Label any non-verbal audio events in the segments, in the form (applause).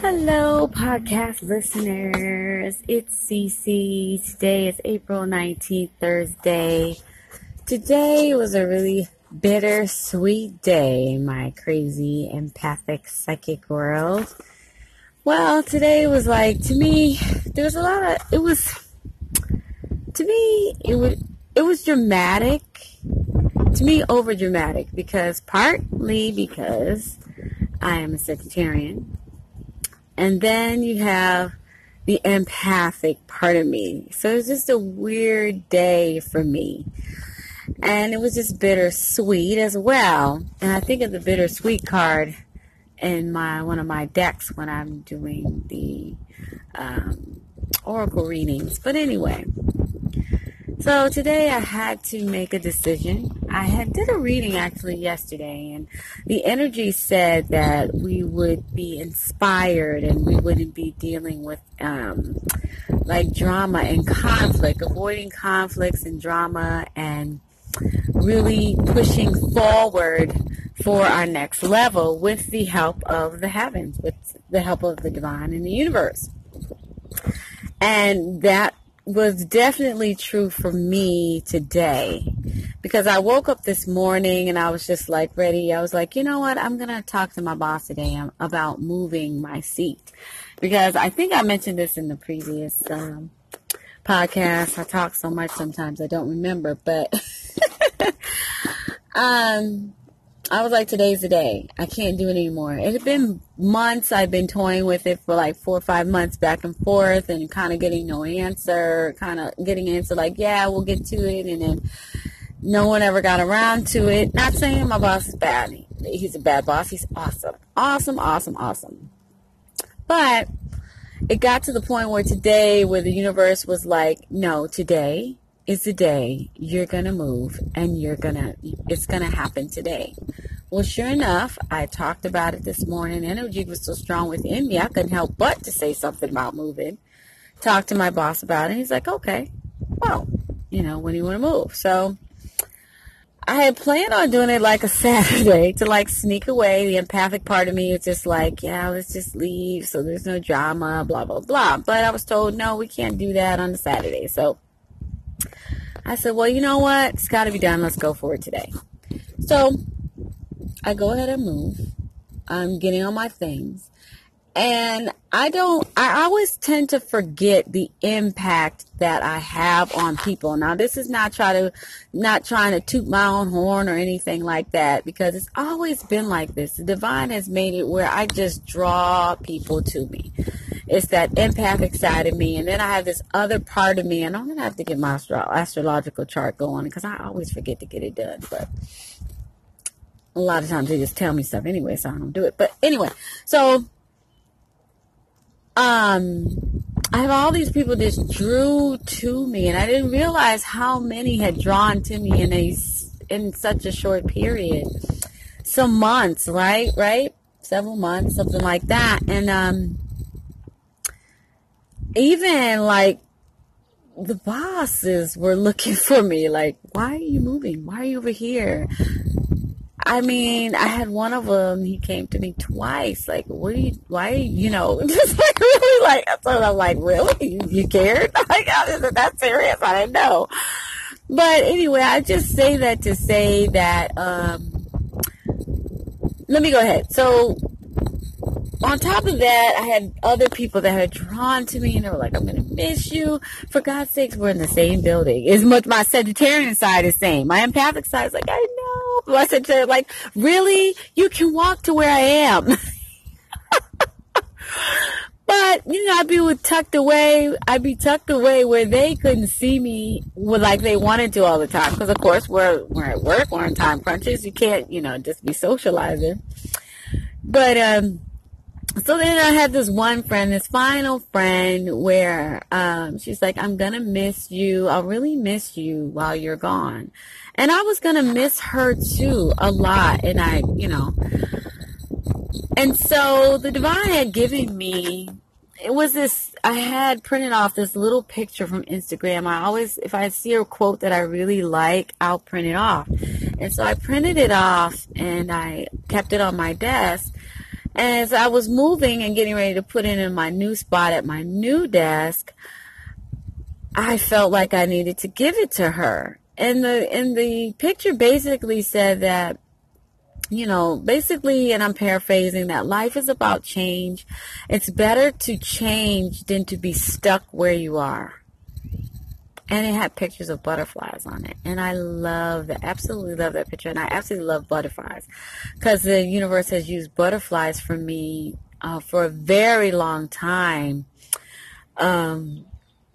Hello, podcast listeners. It's Cece. Today is April 19th, Thursday. Today was a really bittersweet day in my crazy, empathic, psychic world. Well, today was like, to me, there was a lot of, it was, to me, it was, it was dramatic. To me, over dramatic because partly because I am a Sagittarian and then you have the empathic part of me. So it was just a weird day for me. And it was just bittersweet as well. And I think of the bittersweet card in my one of my decks when I'm doing the um, oracle readings. But anyway, so today I had to make a decision. I had did a reading actually yesterday and the energy said that we would be inspired and we wouldn't be dealing with um, like drama and conflict, avoiding conflicts and drama and really pushing forward for our next level with the help of the heavens, with the help of the divine and the universe. And that was definitely true for me today because I woke up this morning and I was just like ready. I was like, you know what? I'm going to talk to my boss today about moving my seat because I think I mentioned this in the previous um, podcast. I talk so much sometimes I don't remember, but (laughs) um, I was like, today's the day. I can't do it anymore. It had been months. I've been toying with it for like four or five months back and forth and kind of getting no answer, kind of getting answer like, yeah, we'll get to it. And then no one ever got around to it. Not saying my boss is bad. He's a bad boss. He's awesome. Awesome, awesome, awesome. But it got to the point where today, where the universe was like, no, today is the day you're going to move and you're going to, it's going to happen today. Well, sure enough, I talked about it this morning. Energy was so strong within me, I couldn't help but to say something about moving. Talked to my boss about it. He's like, okay, well, you know, when do you want to move? So I had planned on doing it like a (laughs) Saturday to like sneak away. The empathic part of me is just like, yeah, let's just leave so there's no drama, blah, blah, blah. But I was told, no, we can't do that on the Saturday. So I said, well, you know what? It's got to be done. Let's go for it today. So I go ahead and move. I'm getting on my things. And I don't, I always tend to forget the impact that I have on people. Now, this is not try to, not trying to toot my own horn or anything like that because it's always been like this. The divine has made it where I just draw people to me. It's that empathic side of me. And then I have this other part of me, and I'm going to have to get my astro- astrological chart going because I always forget to get it done. But a lot of times they just tell me stuff anyway, so I don't do it. But anyway, so um, I have all these people just drew to me, and I didn't realize how many had drawn to me in a in such a short period. Some months, right? Right? Several months, something like that. And um, even like the bosses were looking (laughs) for me, like, why are you moving? Why are you over here? I mean, I had one of them. He came to me twice. Like, what are you? Why? You, know, (laughs) just like really like. So I'm like, really? You, cared? (laughs) Like, is it that serious? I didn't know. But anyway, I just say that to say that. um Let me go ahead. So on top of that, I had other people that had drawn to me and they were like, I'm going to miss you. For God's sakes, we're in the same building. As much my Sagittarian side is same. My empathic side is like, I know. My Sagittarian, like, really? You can walk to where I am. (laughs) but, you know, I'd be tucked away. I'd be tucked away where they couldn't see me like they wanted to all the time. Because, of course, we're, we're at work. We're on time crunches. You can't, you know, just be socializing. But, um, so then I had this one friend, this final friend, where um, she's like, I'm going to miss you. I'll really miss you while you're gone. And I was going to miss her too a lot. And I, you know, and so the divine had given me, it was this, I had printed off this little picture from Instagram. I always, if I see a quote that I really like, I'll print it off. And so I printed it off and I kept it on my desk. As I was moving and getting ready to put it in my new spot at my new desk, I felt like I needed to give it to her. And the and the picture basically said that you know, basically, and I'm paraphrasing that life is about change. It's better to change than to be stuck where you are and it had pictures of butterflies on it. And i love that absolutely love that picture. And i absolutely love butterflies. Because the universe has used butterflies for me uh, for a very long time um,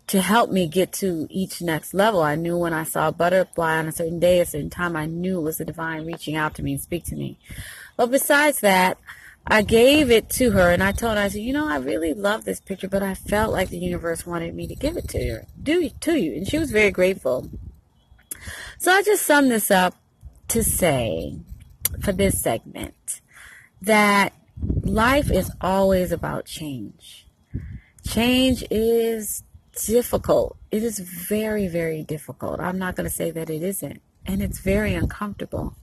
to help me get to each next level. I knew when i saw a butterfly on a certain day a certain time i knew it was the divine reaching out to me and speak to me. But besides that I gave it to her and I told her, I said, you know, I really love this picture, but I felt like the universe wanted me to give it to her, do to you. And she was very grateful. So I just sum this up to say for this segment that life is always about change. Change is difficult. It is very, very difficult. I'm not going to say that it isn't. And it's very uncomfortable.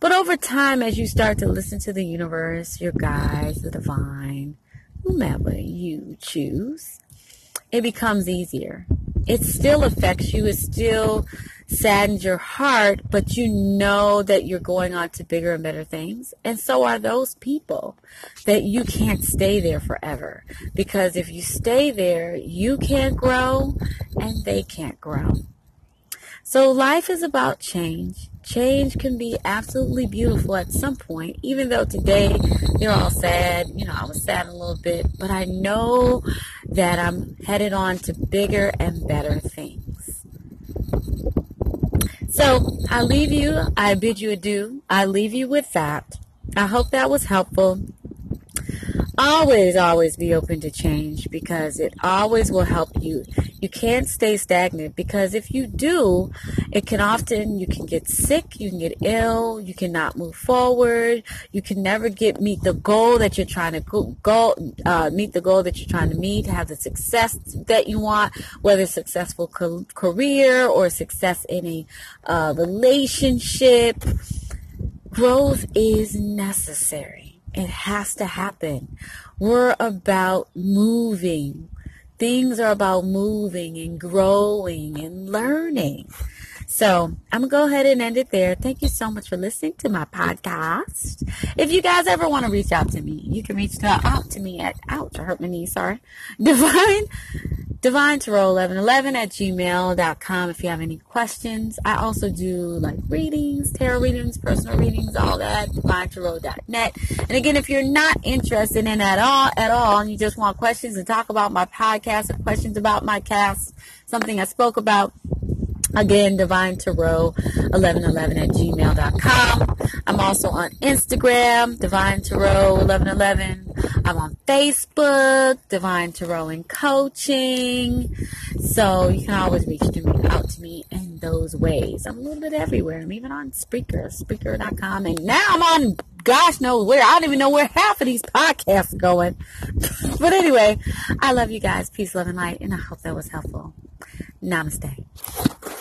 But over time, as you start to listen to the universe, your guides, the divine, whomever you choose, it becomes easier. It still affects you. It still saddens your heart, but you know that you're going on to bigger and better things. And so are those people that you can't stay there forever. Because if you stay there, you can't grow and they can't grow. So life is about change. Change can be absolutely beautiful at some point, even though today you're all sad. You know, I was sad a little bit, but I know that I'm headed on to bigger and better things. So I leave you, I bid you adieu. I leave you with that. I hope that was helpful always, always be open to change because it always will help you. You can't stay stagnant because if you do, it can often, you can get sick, you can get ill, you cannot move forward, you can never get, meet the goal that you're trying to go, go uh, meet the goal that you're trying to meet, have the success that you want, whether successful co- career or success in a uh, relationship. Growth is necessary. It has to happen. We're about moving. Things are about moving and growing and learning. So I'm gonna go ahead and end it there. Thank you so much for listening to my podcast. If you guys ever want to reach out to me, you can reach out to me at ouch, I hurt my knee, sorry. (laughs) Divine divine tarot 1111 at gmail.com if you have any questions i also do like readings tarot readings personal readings all that divinetarot.net and again if you're not interested in at all at all and you just want questions and talk about my podcast or questions about my cast something i spoke about Again, Divine Tarot 1111 at gmail.com. I'm also on Instagram, Divine Tarot 1111. I'm on Facebook, Divine Tarot and Coaching. So you can always reach out to me in those ways. I'm a little bit everywhere. I'm even on Spreaker, Spreaker.com. And now I'm on gosh knows where. I don't even know where half of these podcasts are going. (laughs) but anyway, I love you guys. Peace, love, and light. And I hope that was helpful. Namaste.